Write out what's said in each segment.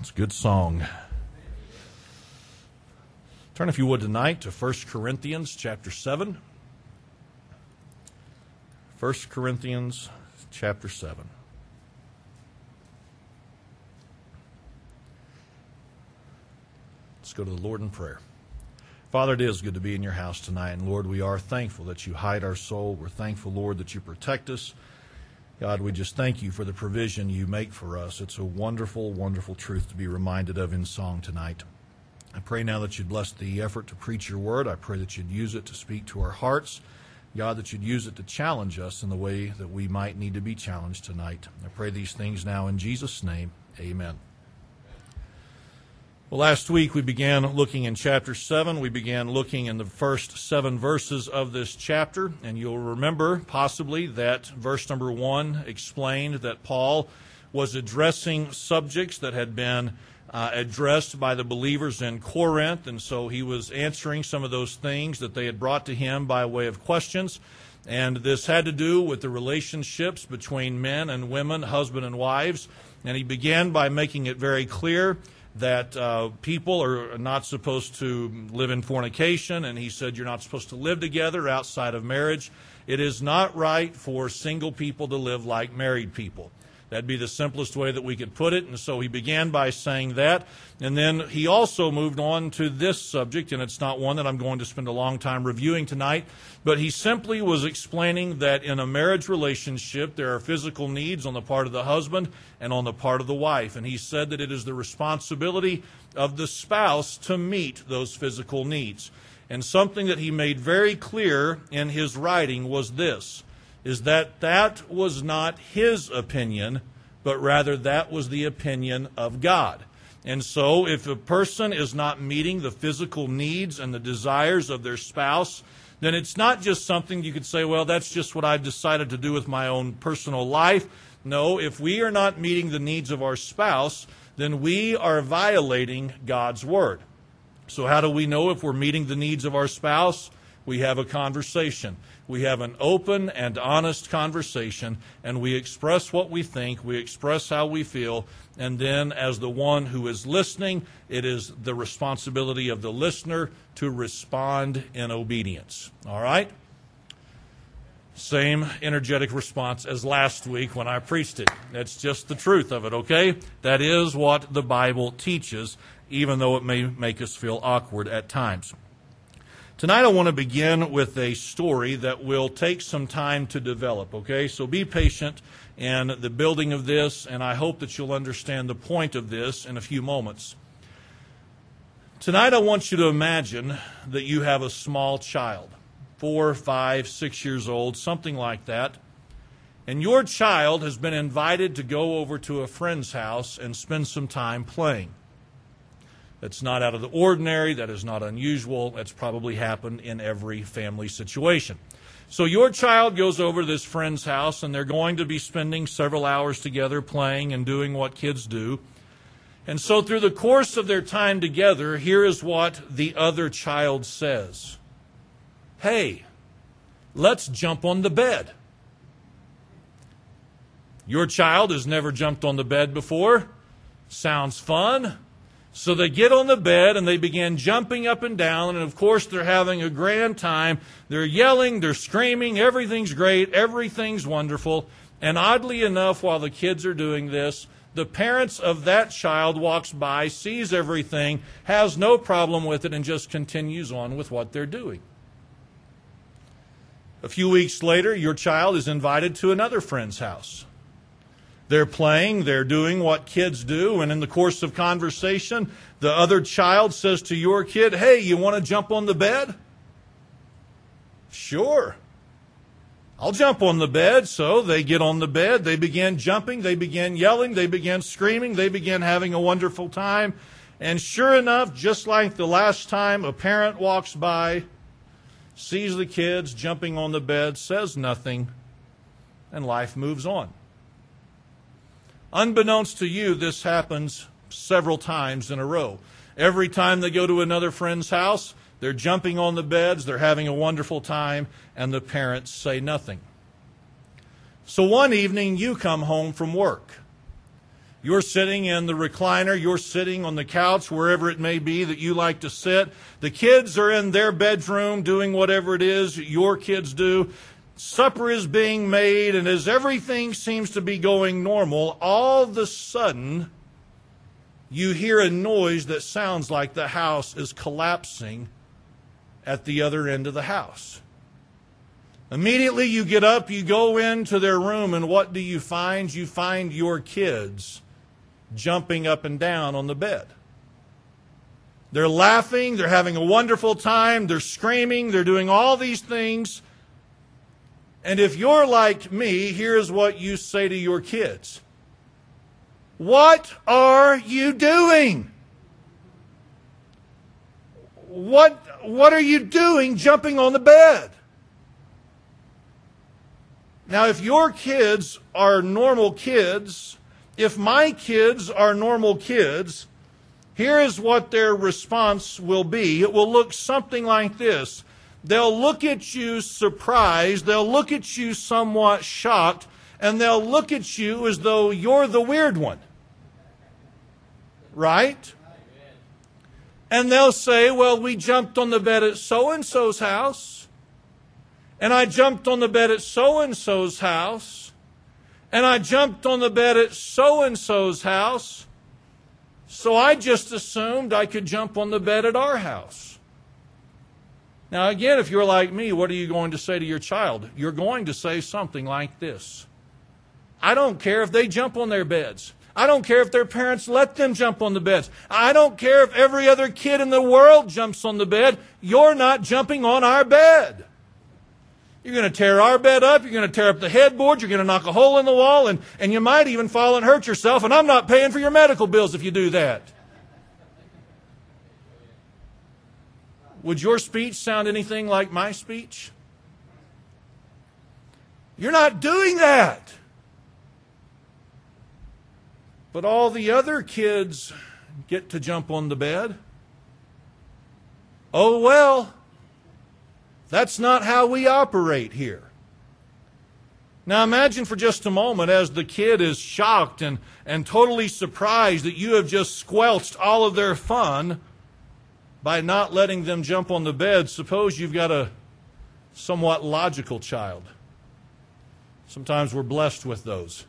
It's a good song. Turn, if you would, tonight to 1 Corinthians chapter 7. 1 Corinthians chapter 7. Let's go to the Lord in prayer. Father, it is good to be in your house tonight. And Lord, we are thankful that you hide our soul. We're thankful, Lord, that you protect us. God, we just thank you for the provision you make for us. It's a wonderful, wonderful truth to be reminded of in song tonight. I pray now that you'd bless the effort to preach your word. I pray that you'd use it to speak to our hearts. God, that you'd use it to challenge us in the way that we might need to be challenged tonight. I pray these things now in Jesus' name. Amen. Well, last week we began looking in chapter 7. We began looking in the first seven verses of this chapter. And you'll remember possibly that verse number 1 explained that Paul was addressing subjects that had been uh, addressed by the believers in Corinth. And so he was answering some of those things that they had brought to him by way of questions. And this had to do with the relationships between men and women, husband and wives. And he began by making it very clear that uh, people are not supposed to live in fornication, and he said you're not supposed to live together outside of marriage. It is not right for single people to live like married people. That'd be the simplest way that we could put it. And so he began by saying that. And then he also moved on to this subject, and it's not one that I'm going to spend a long time reviewing tonight, but he simply was explaining that in a marriage relationship, there are physical needs on the part of the husband and on the part of the wife. And he said that it is the responsibility of the spouse to meet those physical needs. And something that he made very clear in his writing was this is that that was not his opinion, but rather that was the opinion of God. And so, if a person is not meeting the physical needs and the desires of their spouse, then it's not just something you could say, well, that's just what I've decided to do with my own personal life. No, if we are not meeting the needs of our spouse, then we are violating God's word. So, how do we know if we're meeting the needs of our spouse? We have a conversation. We have an open and honest conversation, and we express what we think, we express how we feel, and then, as the one who is listening, it is the responsibility of the listener to respond in obedience. All right? Same energetic response as last week when I preached it. That's just the truth of it, okay? That is what the Bible teaches, even though it may make us feel awkward at times. Tonight I want to begin with a story that will take some time to develop, okay? So be patient in the building of this, and I hope that you'll understand the point of this in a few moments. Tonight I want you to imagine that you have a small child, four, five, six years old, something like that, and your child has been invited to go over to a friend's house and spend some time playing. That's not out of the ordinary. That is not unusual. That's probably happened in every family situation. So your child goes over to this friend's house and they're going to be spending several hours together playing and doing what kids do. And so through the course of their time together, here is what the other child says. Hey, let's jump on the bed. Your child has never jumped on the bed before. Sounds fun. So they get on the bed and they begin jumping up and down. And of course, they're having a grand time. They're yelling, they're screaming, everything's great, everything's wonderful. And oddly enough, while the kids are doing this, the parents of that child walks by, sees everything, has no problem with it, and just continues on with what they're doing. A few weeks later, your child is invited to another friend's house. They're playing, they're doing what kids do, and in the course of conversation, the other child says to your kid, Hey, you want to jump on the bed? Sure. I'll jump on the bed. So they get on the bed. They begin jumping. They begin yelling. They begin screaming. They begin having a wonderful time. And sure enough, just like the last time, a parent walks by, sees the kids jumping on the bed, says nothing, and life moves on. Unbeknownst to you, this happens several times in a row. Every time they go to another friend's house, they're jumping on the beds, they're having a wonderful time, and the parents say nothing. So one evening, you come home from work, You're sitting in the recliner, you're sitting on the couch, wherever it may be that you like to sit. The kids are in their bedroom doing whatever it is your kids do. Supper is being made, and as everything seems to be going normal, all of a sudden, you hear a noise that sounds like the house is collapsing at the other end of the house. Immediately you get up, you go into their room, and what do you find? You find your kids jumping up and down on the bed. They're laughing, they're having a wonderful time, they're screaming, they're doing all these things. And if you're like me, here's what you say to your kids What are you doing? What, what are you doing jumping on the bed? Now, if your kids are normal kids, if my kids are normal kids, here is what their response will be. It will look something like this. They'll look at you surprised, they'll look at you somewhat shocked, and they'll look at you as though you're the weird one. Right? And they'll say, Well, we jumped on the bed at so and so's house, and I jumped on the bed at so and so's house and I jumped on the bed at so and so's house, so I just assumed I could jump on the bed at our house. Now, again, if you're like me, what are you going to say to your child? You're going to say something like this I don't care if they jump on their beds. I don't care if their parents let them jump on the beds. I don't care if every other kid in the world jumps on the bed. You're not jumping on our bed. You're going to tear our bed up. You're going to tear up the headboard. You're going to knock a hole in the wall, and, and you might even fall and hurt yourself. And I'm not paying for your medical bills if you do that. Would your speech sound anything like my speech? You're not doing that. But all the other kids get to jump on the bed. Oh, well. That's not how we operate here. Now imagine for just a moment as the kid is shocked and, and totally surprised that you have just squelched all of their fun by not letting them jump on the bed. Suppose you've got a somewhat logical child. Sometimes we're blessed with those.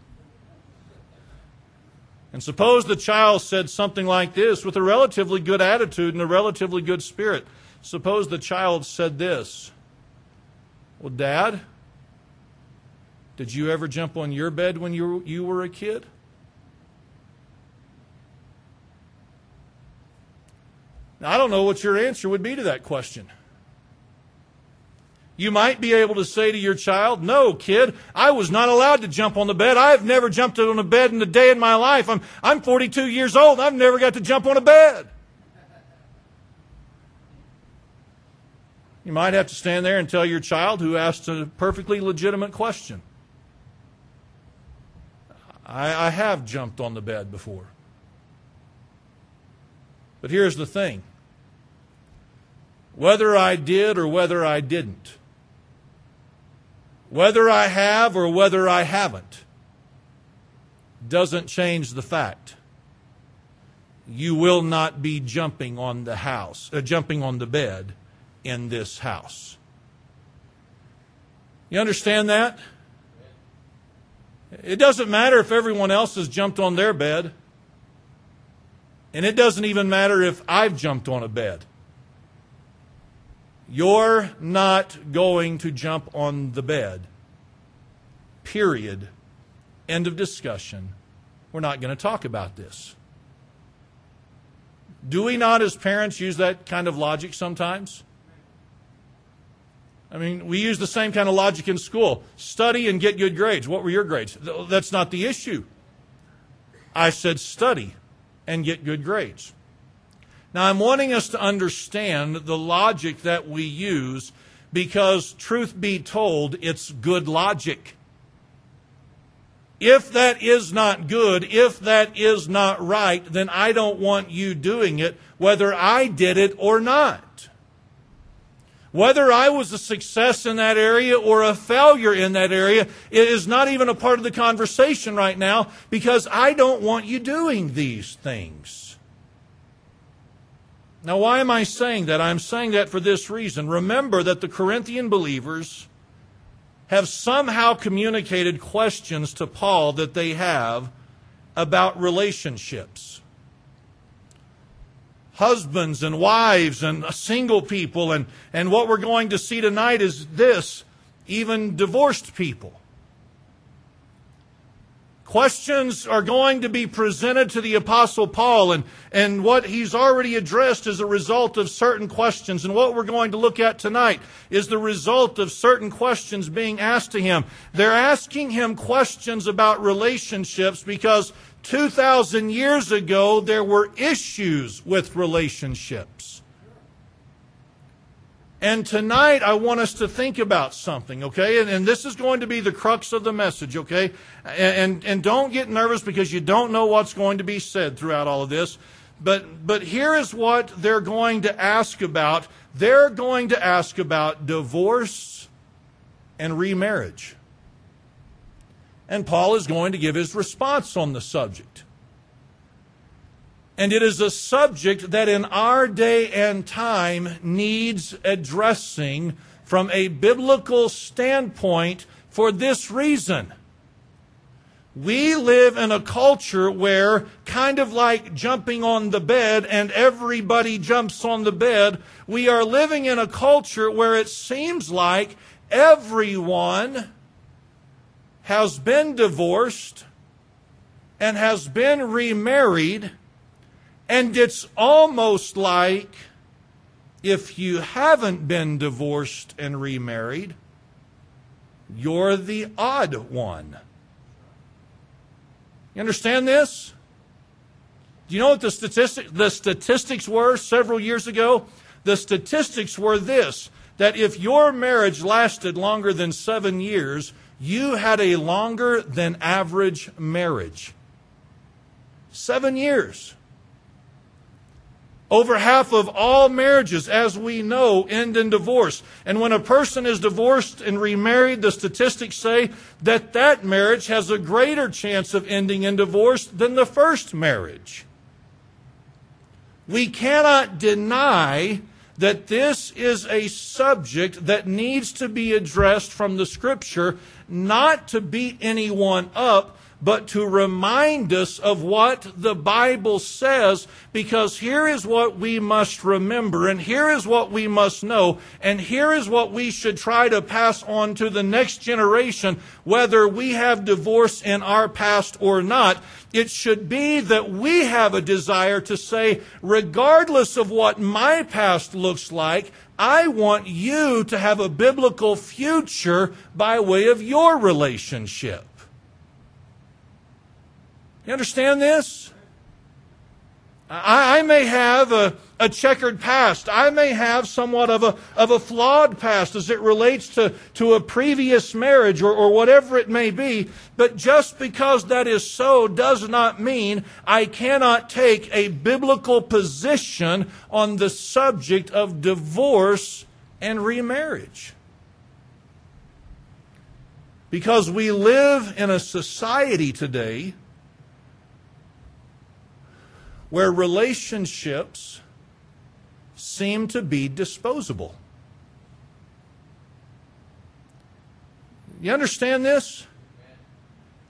And suppose the child said something like this with a relatively good attitude and a relatively good spirit. Suppose the child said this Well, Dad, did you ever jump on your bed when you, you were a kid? Now, I don't know what your answer would be to that question. You might be able to say to your child, No, kid, I was not allowed to jump on the bed. I've never jumped on a bed in a day in my life. I'm, I'm 42 years old. I've never got to jump on a bed. You might have to stand there and tell your child who asked a perfectly legitimate question. I, I have jumped on the bed before. But here's the thing whether I did or whether I didn't, whether I have or whether I haven't, doesn't change the fact. You will not be jumping on the house, uh, jumping on the bed in this house. You understand that? It doesn't matter if everyone else has jumped on their bed. And it doesn't even matter if I've jumped on a bed. You're not going to jump on the bed. Period. End of discussion. We're not going to talk about this. Do we not, as parents, use that kind of logic sometimes? I mean, we use the same kind of logic in school study and get good grades. What were your grades? That's not the issue. I said study and get good grades. Now, I'm wanting us to understand the logic that we use because, truth be told, it's good logic. If that is not good, if that is not right, then I don't want you doing it, whether I did it or not. Whether I was a success in that area or a failure in that area, is not even a part of the conversation right now because I don't want you doing these things. Now, why am I saying that? I'm saying that for this reason. Remember that the Corinthian believers have somehow communicated questions to Paul that they have about relationships. Husbands and wives and single people, and, and what we're going to see tonight is this even divorced people. Questions are going to be presented to the Apostle Paul, and, and what he's already addressed as a result of certain questions. And what we're going to look at tonight is the result of certain questions being asked to him. They're asking him questions about relationships because 2,000 years ago there were issues with relationships. And tonight, I want us to think about something, okay? And, and, this is going to be the crux of the message, okay? And, and, and don't get nervous because you don't know what's going to be said throughout all of this. But, but here is what they're going to ask about. They're going to ask about divorce and remarriage. And Paul is going to give his response on the subject. And it is a subject that in our day and time needs addressing from a biblical standpoint for this reason. We live in a culture where, kind of like jumping on the bed and everybody jumps on the bed, we are living in a culture where it seems like everyone has been divorced and has been remarried and it's almost like if you haven't been divorced and remarried, you're the odd one. You understand this? Do you know what the statistic the statistics were several years ago? The statistics were this that if your marriage lasted longer than 7 years, you had a longer than average marriage. 7 years. Over half of all marriages, as we know, end in divorce. And when a person is divorced and remarried, the statistics say that that marriage has a greater chance of ending in divorce than the first marriage. We cannot deny that this is a subject that needs to be addressed from the scripture, not to beat anyone up, but to remind us of what the Bible says, because here is what we must remember, and here is what we must know, and here is what we should try to pass on to the next generation, whether we have divorce in our past or not. It should be that we have a desire to say, regardless of what my past looks like, I want you to have a biblical future by way of your relationship. You understand this? I, I may have a, a, checkered past. I may have somewhat of a, of a flawed past as it relates to, to a previous marriage or, or whatever it may be. But just because that is so does not mean I cannot take a biblical position on the subject of divorce and remarriage. Because we live in a society today where relationships seem to be disposable. You understand this?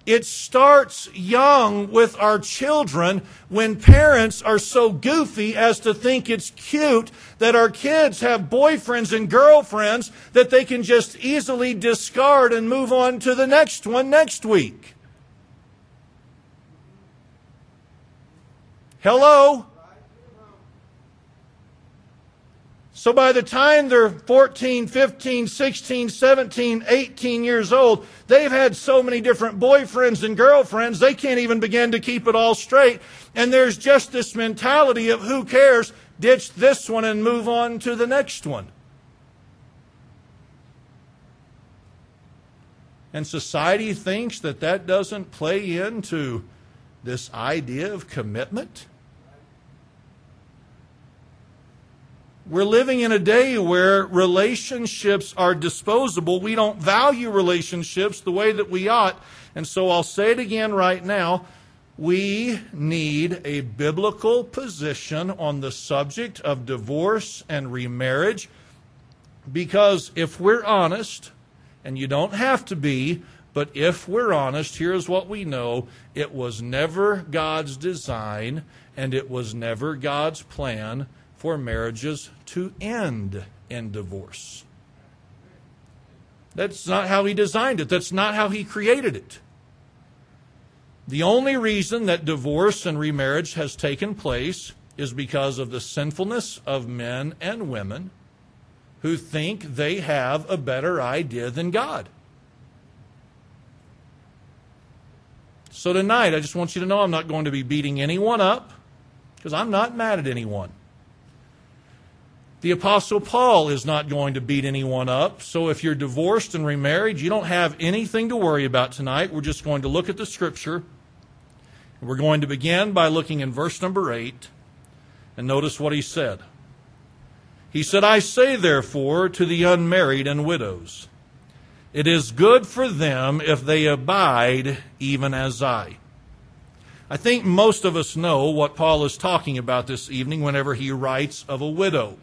It starts young with our children when parents are so goofy as to think it's cute that our kids have boyfriends and girlfriends that they can just easily discard and move on to the next one next week. Hello? So by the time they're 14, 15, 16, 17, 18 years old, they've had so many different boyfriends and girlfriends, they can't even begin to keep it all straight. And there's just this mentality of who cares, ditch this one and move on to the next one. And society thinks that that doesn't play into this idea of commitment. We're living in a day where relationships are disposable. We don't value relationships the way that we ought. And so I'll say it again right now. We need a biblical position on the subject of divorce and remarriage because if we're honest, and you don't have to be, but if we're honest, here's what we know it was never God's design and it was never God's plan for marriages to end in divorce. That's not how He designed it, that's not how He created it. The only reason that divorce and remarriage has taken place is because of the sinfulness of men and women who think they have a better idea than God. So tonight, I just want you to know I'm not going to be beating anyone up because I'm not mad at anyone. The Apostle Paul is not going to beat anyone up. So if you're divorced and remarried, you don't have anything to worry about tonight. We're just going to look at the scripture. We're going to begin by looking in verse number 8 and notice what he said. He said, I say therefore to the unmarried and widows, it is good for them if they abide even as I. I think most of us know what Paul is talking about this evening whenever he writes of a widow.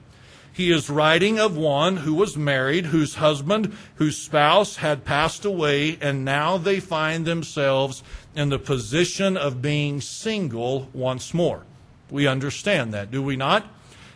He is writing of one who was married, whose husband, whose spouse had passed away, and now they find themselves in the position of being single once more. We understand that, do we not?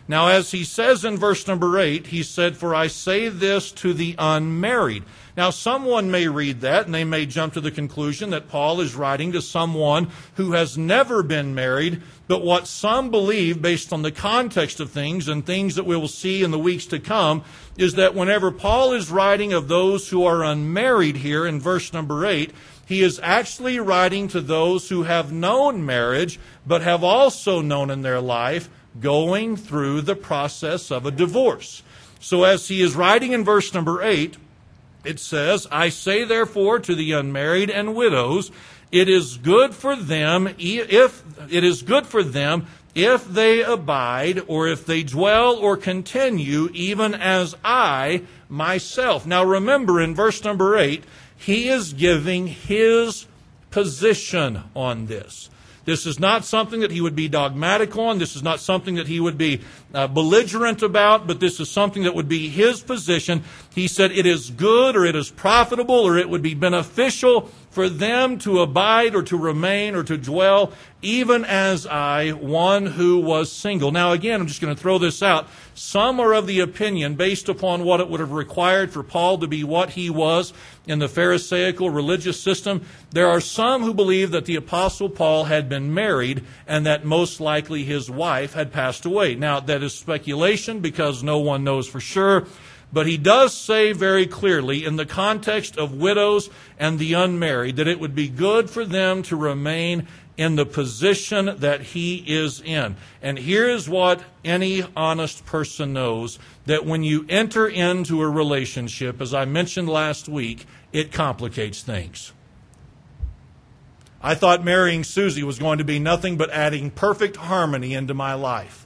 Now, as he says in verse number 8, he said, For I say this to the unmarried. Now, someone may read that and they may jump to the conclusion that Paul is writing to someone who has never been married. But what some believe, based on the context of things and things that we will see in the weeks to come, is that whenever Paul is writing of those who are unmarried here in verse number 8, he is actually writing to those who have known marriage, but have also known in their life going through the process of a divorce. So, as he is writing in verse number 8, it says, I say therefore to the unmarried and widows, it is good for them if it is good for them if they abide or if they dwell or continue even as I myself. Now remember in verse number 8, he is giving his position on this. This is not something that he would be dogmatic on. This is not something that he would be uh, belligerent about, but this is something that would be his position. He said it is good or it is profitable or it would be beneficial for them to abide or to remain or to dwell, even as I, one who was single. Now, again, I'm just going to throw this out. Some are of the opinion, based upon what it would have required for Paul to be what he was in the Pharisaical religious system, there are some who believe that the Apostle Paul had been married and that most likely his wife had passed away. Now, that is speculation because no one knows for sure. But he does say very clearly, in the context of widows and the unmarried, that it would be good for them to remain in the position that he is in. And here's what any honest person knows that when you enter into a relationship, as I mentioned last week, it complicates things. I thought marrying Susie was going to be nothing but adding perfect harmony into my life.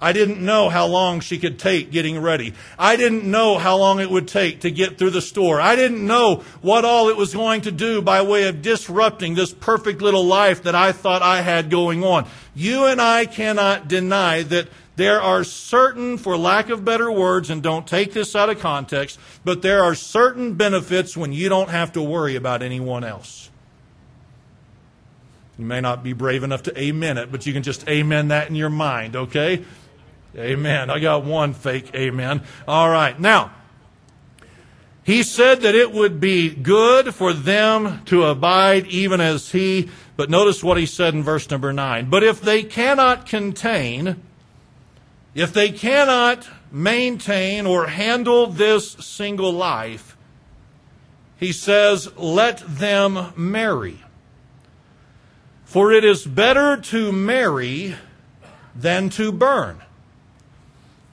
I didn't know how long she could take getting ready. I didn't know how long it would take to get through the store. I didn't know what all it was going to do by way of disrupting this perfect little life that I thought I had going on. You and I cannot deny that there are certain, for lack of better words, and don't take this out of context, but there are certain benefits when you don't have to worry about anyone else. You may not be brave enough to amen it, but you can just amen that in your mind, okay? Amen. I got one fake amen. All right. Now, he said that it would be good for them to abide even as he, but notice what he said in verse number 9. But if they cannot contain, if they cannot maintain or handle this single life, he says, let them marry. For it is better to marry than to burn.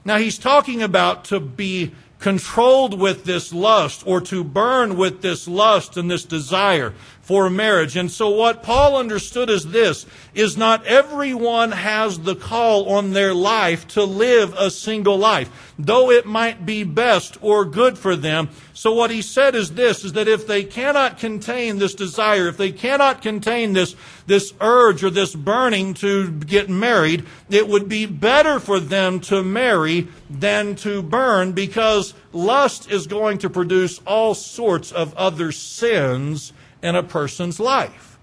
Now he's talking about to be controlled with this lust or to burn with this lust and this desire. For marriage. And so what Paul understood is this, is not everyone has the call on their life to live a single life, though it might be best or good for them. So what he said is this, is that if they cannot contain this desire, if they cannot contain this, this urge or this burning to get married, it would be better for them to marry than to burn because lust is going to produce all sorts of other sins in a person's life.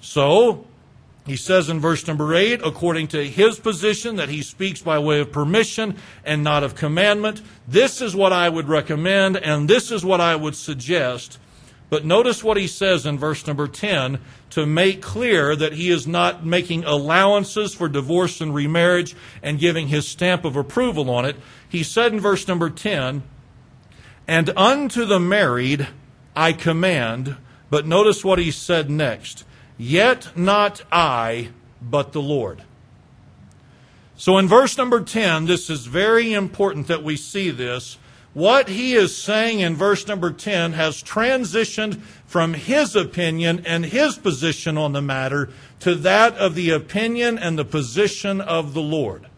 So, he says in verse number 8, according to his position, that he speaks by way of permission and not of commandment. This is what I would recommend, and this is what I would suggest. But notice what he says in verse number 10 to make clear that he is not making allowances for divorce and remarriage and giving his stamp of approval on it. He said in verse number 10, And unto the married I command, but notice what he said next Yet not I, but the Lord. So in verse number 10, this is very important that we see this. What he is saying in verse number 10 has transitioned from his opinion and his position on the matter to that of the opinion and the position of the Lord.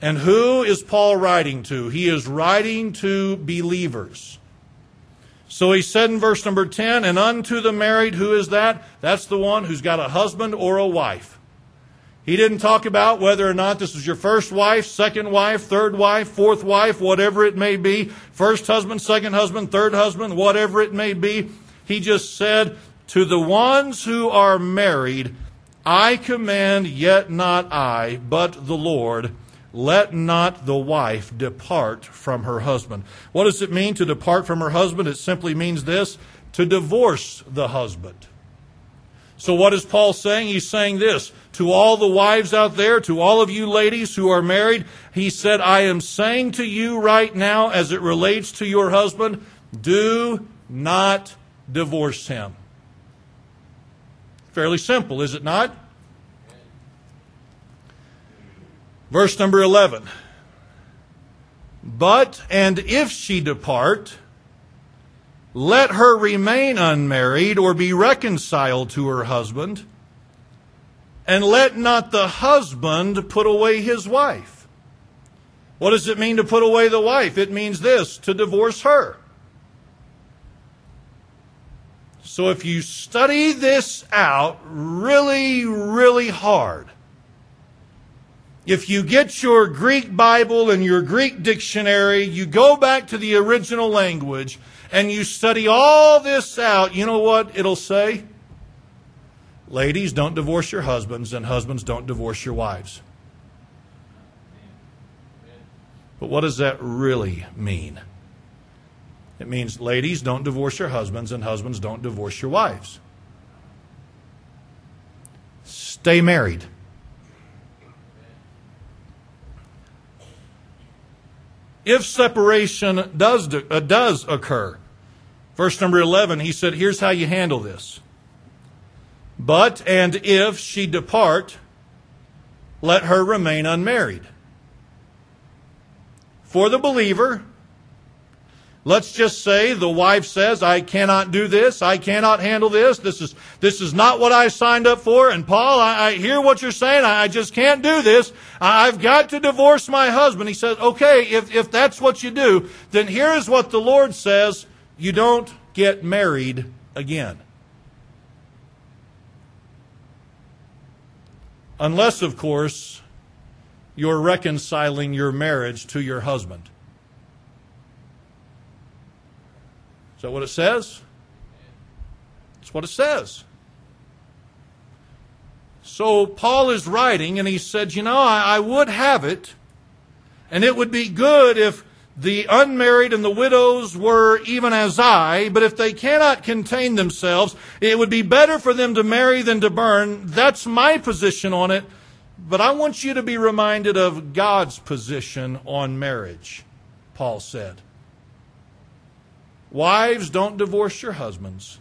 And who is Paul writing to? He is writing to believers. So he said in verse number 10, and unto the married, who is that? That's the one who's got a husband or a wife. He didn't talk about whether or not this is your first wife, second wife, third wife, fourth wife, whatever it may be, first husband, second husband, third husband, whatever it may be. He just said, To the ones who are married, I command, yet not I, but the Lord let not the wife depart from her husband. What does it mean to depart from her husband? It simply means this to divorce the husband. So, what is Paul saying? He's saying this to all the wives out there, to all of you ladies who are married. He said, I am saying to you right now, as it relates to your husband, do not divorce him. Fairly simple, is it not? Verse number 11. But, and if she depart, let her remain unmarried or be reconciled to her husband, and let not the husband put away his wife. What does it mean to put away the wife? It means this to divorce her. So if you study this out really, really hard, if you get your Greek Bible and your Greek dictionary, you go back to the original language and you study all this out, you know what it'll say? Ladies, don't divorce your husbands, and husbands, don't divorce your wives. But what does that really mean? It means, ladies, don't divorce your husbands, and husbands, don't divorce your wives. Stay married. If separation does, uh, does occur. Verse number 11, he said, Here's how you handle this. But, and if she depart, let her remain unmarried. For the believer, Let's just say the wife says, I cannot do this. I cannot handle this. This is, this is not what I signed up for. And Paul, I, I hear what you're saying. I, I just can't do this. I, I've got to divorce my husband. He says, okay, if, if that's what you do, then here's what the Lord says. You don't get married again. Unless, of course, you're reconciling your marriage to your husband. Is that what it says? That's what it says. So Paul is writing, and he said, You know, I, I, would have it, and it would be good if the unmarried and the widows were even as I, but if they cannot contain themselves, it would be better for them to marry than to burn. That's my position on it. But I want you to be reminded of God's position on marriage, Paul said. Wives, don't divorce your husbands.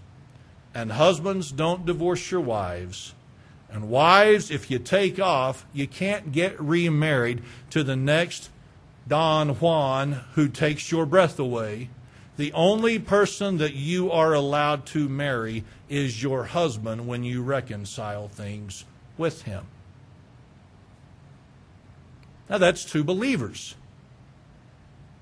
And husbands, don't divorce your wives. And wives, if you take off, you can't get remarried to the next Don Juan who takes your breath away. the only person that you are allowed to marry is your husband when you reconcile things with him. Now, that's two believers.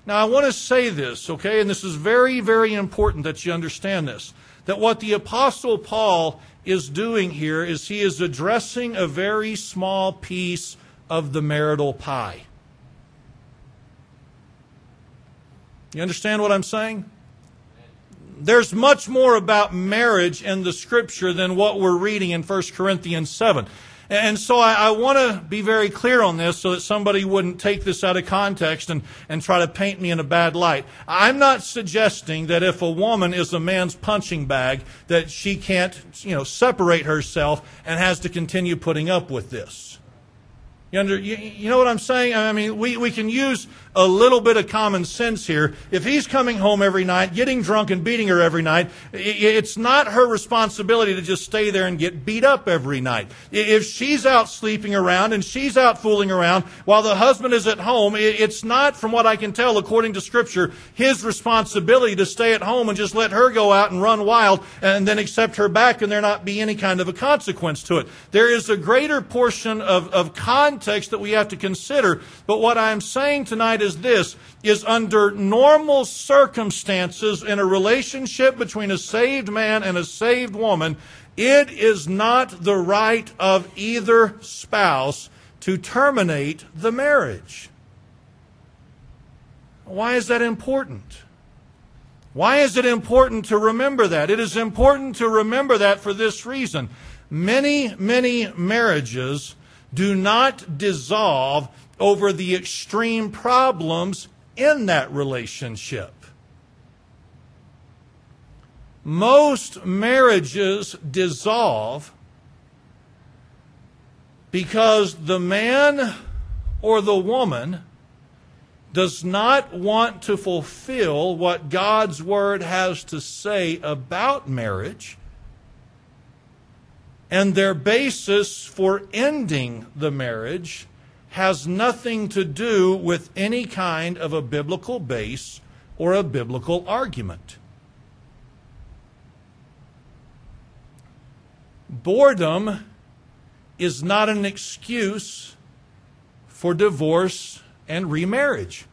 Now, I want to say this, okay, and this is very, very important that you understand this. That what the Apostle Paul is doing here is he is addressing a very small piece of the marital pie. You understand what I'm saying? There's much more about marriage in the scripture than what we're reading in 1 Corinthians 7. And so I, I want to be very clear on this so that somebody wouldn't take this out of context and, and try to paint me in a bad light. I'm not suggesting that if a woman is a man's punching bag, that she can't, you know, separate herself and has to continue putting up with this. You, under, you, you know what I'm saying? I mean, we, we can use a little bit of common sense here. If he's coming home every night, getting drunk and beating her every night, it's not her responsibility to just stay there and get beat up every night. If she's out sleeping around and she's out fooling around while the husband is at home, it's not, from what I can tell, according to Scripture, his responsibility to stay at home and just let her go out and run wild and then accept her back and there not be any kind of a consequence to it. There is a greater portion of, of context that we have to consider, but what I'm saying tonight is this is under normal circumstances in a relationship between a saved man and a saved woman, it is not the right of either spouse to terminate the marriage. Why is that important? Why is it important to remember that? It is important to remember that for this reason. Many, many marriages do not dissolve over the extreme problems in that relationship. Most marriages dissolve because the man or the woman does not want to fulfill what God's Word has to say about marriage, and their basis for ending the marriage has nothing to do with any kind of a biblical base or a biblical argument. Boredom is not an excuse for divorce and remarriage.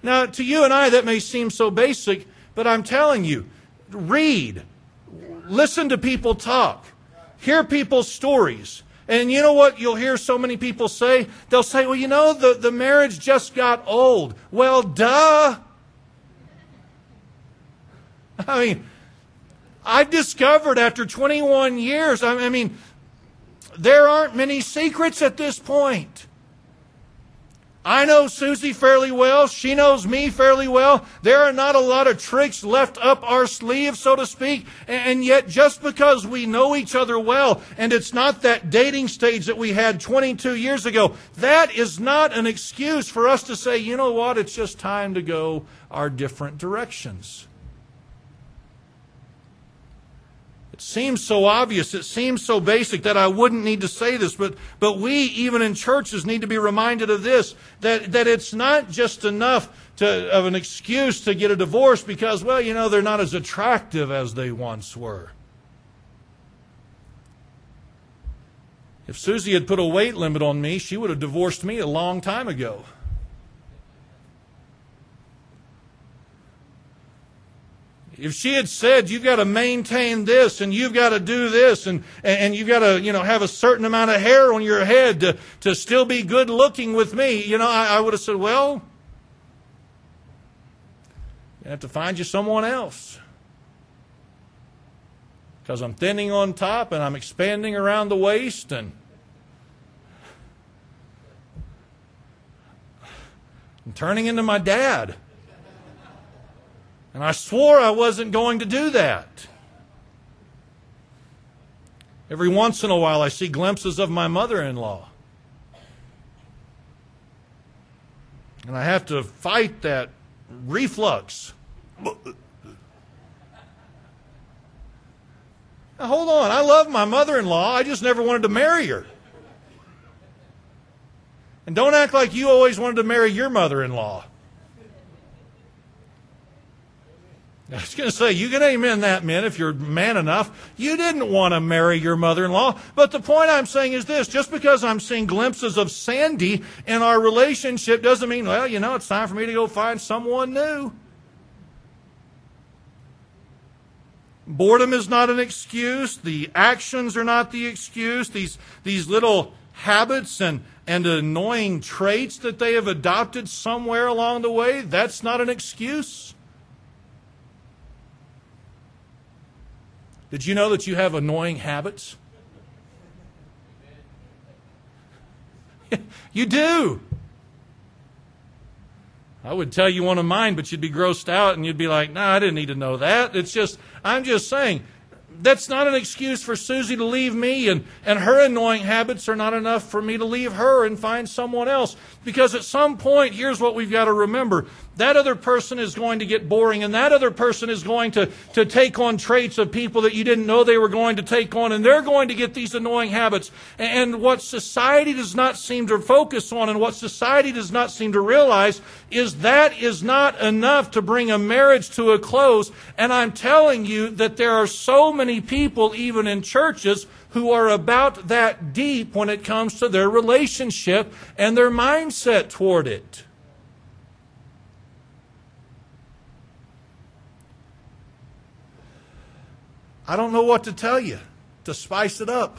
Now, to you and I, that may seem so basic, but I'm telling you, read, listen to people talk, hear people's stories. And you know what you'll hear so many people say? They'll say, well, you know, the, the marriage just got old. Well, duh. I mean, I've discovered after 21 years, I mean, there aren't many secrets at this point. I know Susie fairly well. She knows me fairly well. There are not a lot of tricks left up our sleeve, so to speak. And yet, just because we know each other well, and it's not that dating stage that we had 22 years ago, that is not an excuse for us to say, you know what, it's just time to go our different directions. It seems so obvious, it seems so basic that I wouldn't need to say this, but, but we, even in churches, need to be reminded of this that, that it's not just enough to, of an excuse to get a divorce because, well, you know, they're not as attractive as they once were. If Susie had put a weight limit on me, she would have divorced me a long time ago. If she had said, you've got to maintain this and you've got to do this and, and you've got to, you know, have a certain amount of hair on your head to, to still be good looking with me, you know, I, I would have said, well, you have to find you someone else. Because I'm thinning on top and I'm expanding around the waist and I'm turning into my dad. And I swore I wasn't going to do that. Every once in a while, I see glimpses of my mother in law. And I have to fight that reflux. Now, hold on. I love my mother in law. I just never wanted to marry her. And don't act like you always wanted to marry your mother in law. I was going to say, you can amen that, men, if you're man enough. You didn't want to marry your mother in law. But the point I'm saying is this just because I'm seeing glimpses of Sandy in our relationship doesn't mean, well, you know, it's time for me to go find someone new. Boredom is not an excuse. The actions are not the excuse. These, these little habits and, and annoying traits that they have adopted somewhere along the way, that's not an excuse. Did you know that you have annoying habits? you do. I would tell you one of mine, but you'd be grossed out and you'd be like, nah, I didn't need to know that. It's just, I'm just saying, that's not an excuse for Susie to leave me, and, and her annoying habits are not enough for me to leave her and find someone else. Because at some point, here's what we've got to remember that other person is going to get boring, and that other person is going to, to take on traits of people that you didn't know they were going to take on, and they're going to get these annoying habits. And what society does not seem to focus on, and what society does not seem to realize, is that is not enough to bring a marriage to a close. And I'm telling you that there are so many people, even in churches, who are about that deep when it comes to their relationship and their mindset toward it. I don't know what to tell you to spice it up.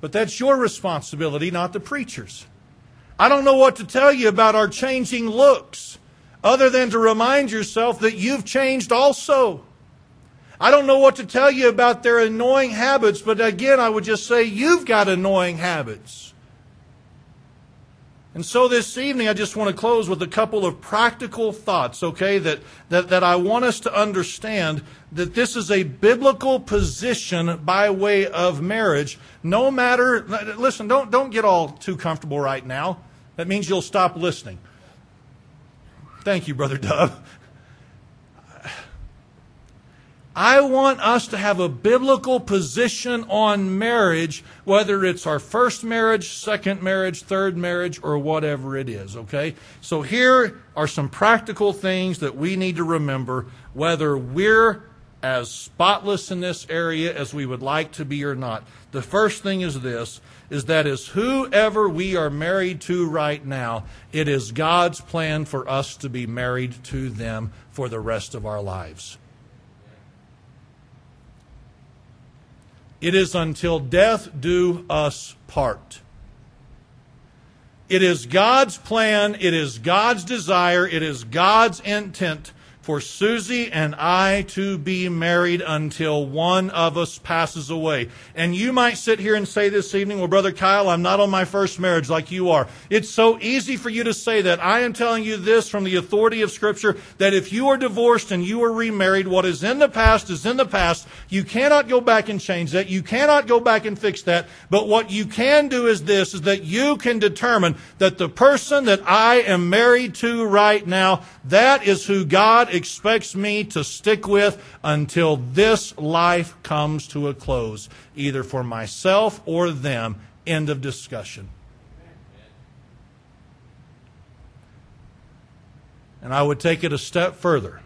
But that's your responsibility, not the preacher's. I don't know what to tell you about our changing looks, other than to remind yourself that you've changed also. I don't know what to tell you about their annoying habits, but again, I would just say you've got annoying habits. And so this evening, I just want to close with a couple of practical thoughts, okay, that, that, that I want us to understand that this is a biblical position by way of marriage. No matter, listen, don't, don't get all too comfortable right now. That means you'll stop listening. Thank you, Brother Dove. I want us to have a biblical position on marriage, whether it's our first marriage, second marriage, third marriage, or whatever it is, okay? So here are some practical things that we need to remember, whether we're as spotless in this area as we would like to be or not. The first thing is this is that is whoever we are married to right now, it is God's plan for us to be married to them for the rest of our lives. It is until death do us part. It is God's plan, it is God's desire, it is God's intent for Susie and I to be married until one of us passes away. And you might sit here and say this evening, well, Brother Kyle, I'm not on my first marriage like you are. It's so easy for you to say that. I am telling you this from the authority of Scripture that if you are divorced and you are remarried, what is in the past is in the past. You cannot go back and change that. You cannot go back and fix that. But what you can do is this, is that you can determine that the person that I am married to right now, that is who God expects me to stick with until this life comes to a close, either for myself or them. End of discussion. And I would take it a step further.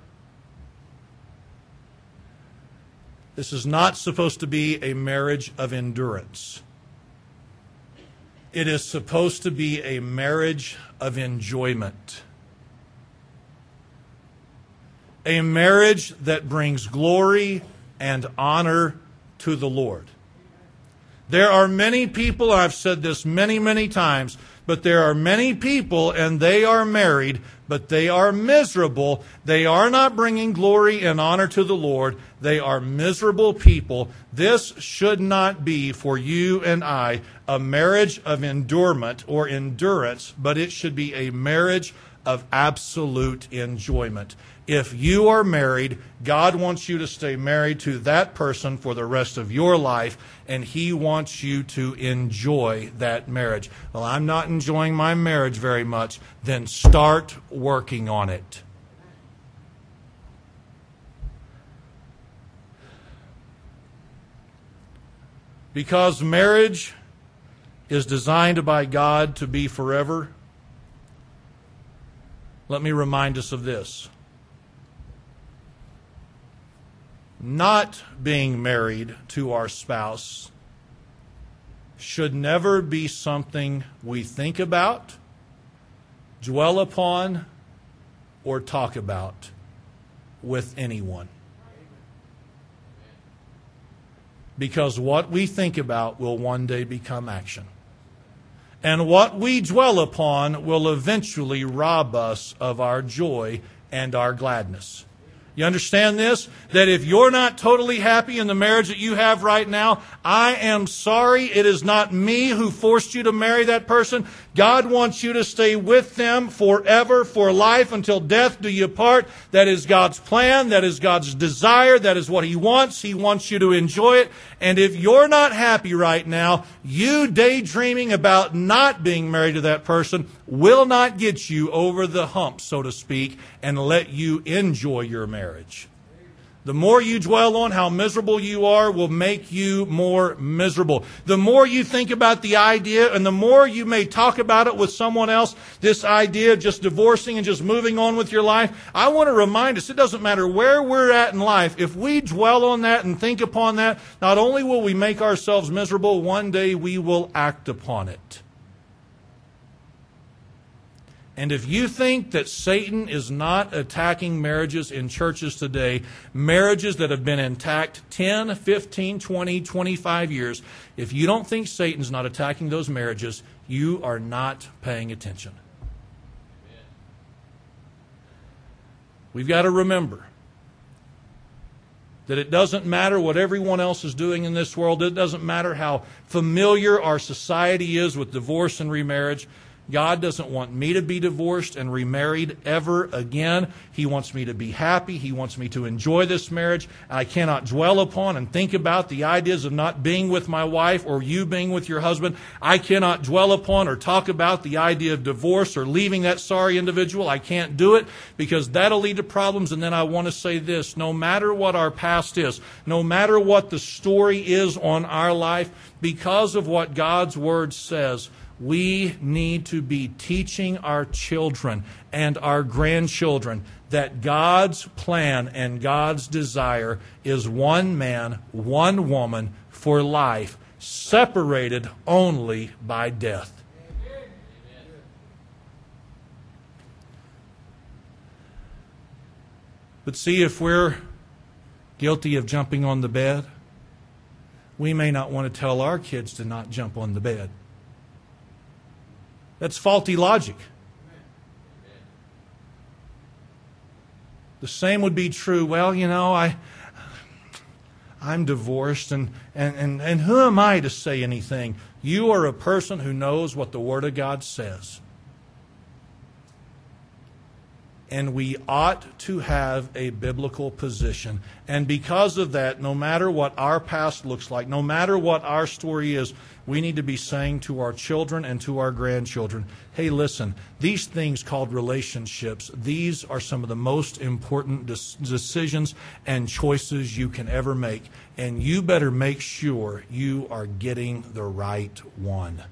This is not supposed to be a marriage of endurance. It is supposed to be a marriage of enjoyment a marriage that brings glory and honor to the Lord. There are many people, I've said this many, many times, but there are many people and they are married, but they are miserable. They are not bringing glory and honor to the Lord. They are miserable people. This should not be for you and I a marriage of endurement or endurance, but it should be a marriage of absolute enjoyment. If you are married, God wants you to stay married to that person for the rest of your life, and He wants you to enjoy that marriage. Well, I'm not enjoying my marriage very much. Then start working on it. Because marriage is designed by God to be forever, let me remind us of this. Not being married to our spouse should never be something we think about, dwell upon, or talk about with anyone. Because what we think about will one day become action. And what we dwell upon will eventually rob us of our joy and our gladness. You understand this? That if you're not totally happy in the marriage that you have right now, I am sorry. It is not me who forced you to marry that person. God wants you to stay with them forever, for life, until death do you part. That is God's plan. That is God's desire. That is what He wants. He wants you to enjoy it. And if you're not happy right now, you daydreaming about not being married to that person will not get you over the hump, so to speak, and let you enjoy your marriage. The more you dwell on how miserable you are will make you more miserable. The more you think about the idea and the more you may talk about it with someone else, this idea of just divorcing and just moving on with your life, I want to remind us it doesn't matter where we're at in life. If we dwell on that and think upon that, not only will we make ourselves miserable, one day we will act upon it. And if you think that Satan is not attacking marriages in churches today, marriages that have been intact 10, 15, 20, 25 years, if you don't think Satan's not attacking those marriages, you are not paying attention. We've got to remember that it doesn't matter what everyone else is doing in this world. It doesn't matter how familiar our society is with divorce and remarriage. God doesn't want me to be divorced and remarried ever again. He wants me to be happy. He wants me to enjoy this marriage. I cannot dwell upon and think about the ideas of not being with my wife or you being with your husband. I cannot dwell upon or talk about the idea of divorce or leaving that sorry individual. I can't do it because that'll lead to problems. And then I want to say this no matter what our past is, no matter what the story is on our life, because of what God's Word says, we need to be teaching our children and our grandchildren that God's plan and God's desire is one man, one woman for life, separated only by death. But see, if we're guilty of jumping on the bed, we may not want to tell our kids to not jump on the bed. That's faulty logic. The same would be true. Well, you know, I, I'm divorced, and, and, and, and who am I to say anything? You are a person who knows what the Word of God says and we ought to have a biblical position. And because of that, no matter what our past looks like, no matter what our story is, we need to be saying to our children and to our grandchildren, hey, listen, these things called relationships, these are some of the most important decisions and choices you can ever make. And you better make sure you are getting the right one.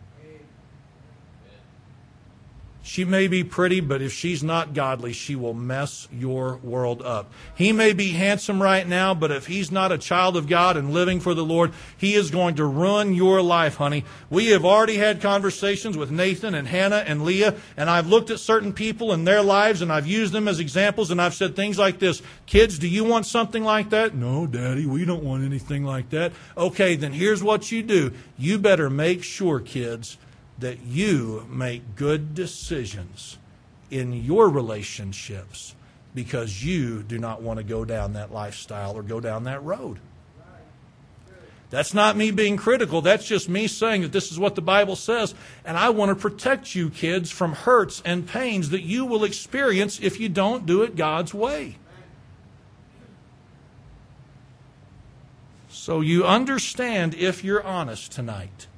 She may be pretty, but if she's not godly, she will mess your world up. He may be handsome right now, but if he's not a child of God and living for the Lord, he is going to ruin your life, honey. We have already had conversations with Nathan and Hannah and Leah, and I've looked at certain people and their lives and I've used them as examples and I've said things like this Kids, do you want something like that? No, Daddy, we don't want anything like that. Okay, then here's what you do. You better make sure, kids, that you make good decisions in your relationships because you do not want to go down that lifestyle or go down that road. That's not me being critical. That's just me saying that this is what the Bible says. And I want to protect you, kids, from hurts and pains that you will experience if you don't do it God's way. So you understand if you're honest tonight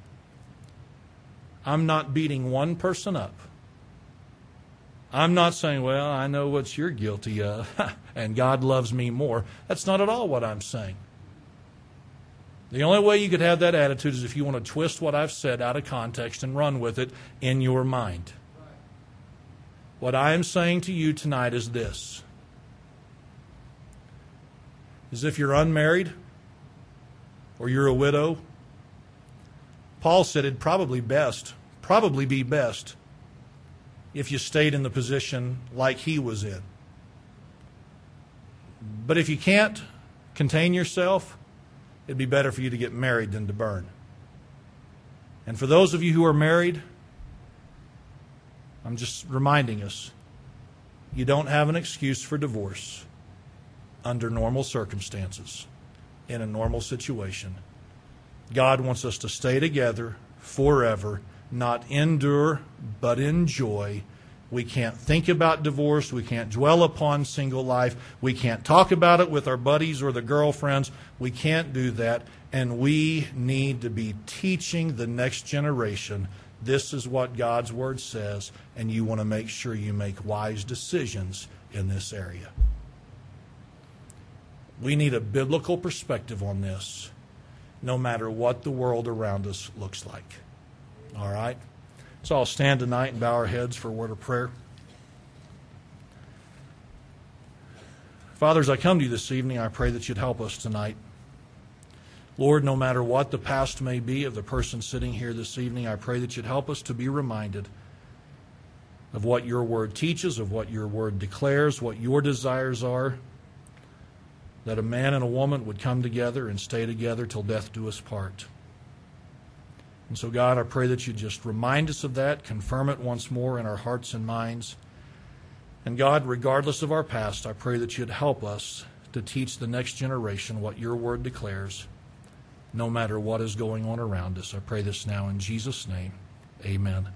I'm not beating one person up. I'm not saying, well, I know what you're guilty of, and God loves me more. That's not at all what I'm saying. The only way you could have that attitude is if you want to twist what I've said out of context and run with it in your mind. What I am saying to you tonight is this is if you're unmarried or you're a widow, Paul said it'd probably best, probably be best if you stayed in the position like he was in. But if you can't contain yourself, it'd be better for you to get married than to burn. And for those of you who are married, I'm just reminding us you don't have an excuse for divorce under normal circumstances, in a normal situation. God wants us to stay together forever, not endure, but enjoy. We can't think about divorce. We can't dwell upon single life. We can't talk about it with our buddies or the girlfriends. We can't do that. And we need to be teaching the next generation this is what God's Word says, and you want to make sure you make wise decisions in this area. We need a biblical perspective on this, no matter what the world around us looks like. All right? So I'll stand tonight and bow our heads for a word of prayer. Father, as I come to you this evening, I pray that you'd help us tonight. Lord, no matter what the past may be of the person sitting here this evening, I pray that you'd help us to be reminded of what your word teaches, of what your word declares, what your desires are, that a man and a woman would come together and stay together till death do us part. And so, God, I pray that you just remind us of that, confirm it once more in our hearts and minds. And God, regardless of our past, I pray that you'd help us to teach the next generation what your word declares no matter what is going on around us. I pray this now in Jesus' name. Amen.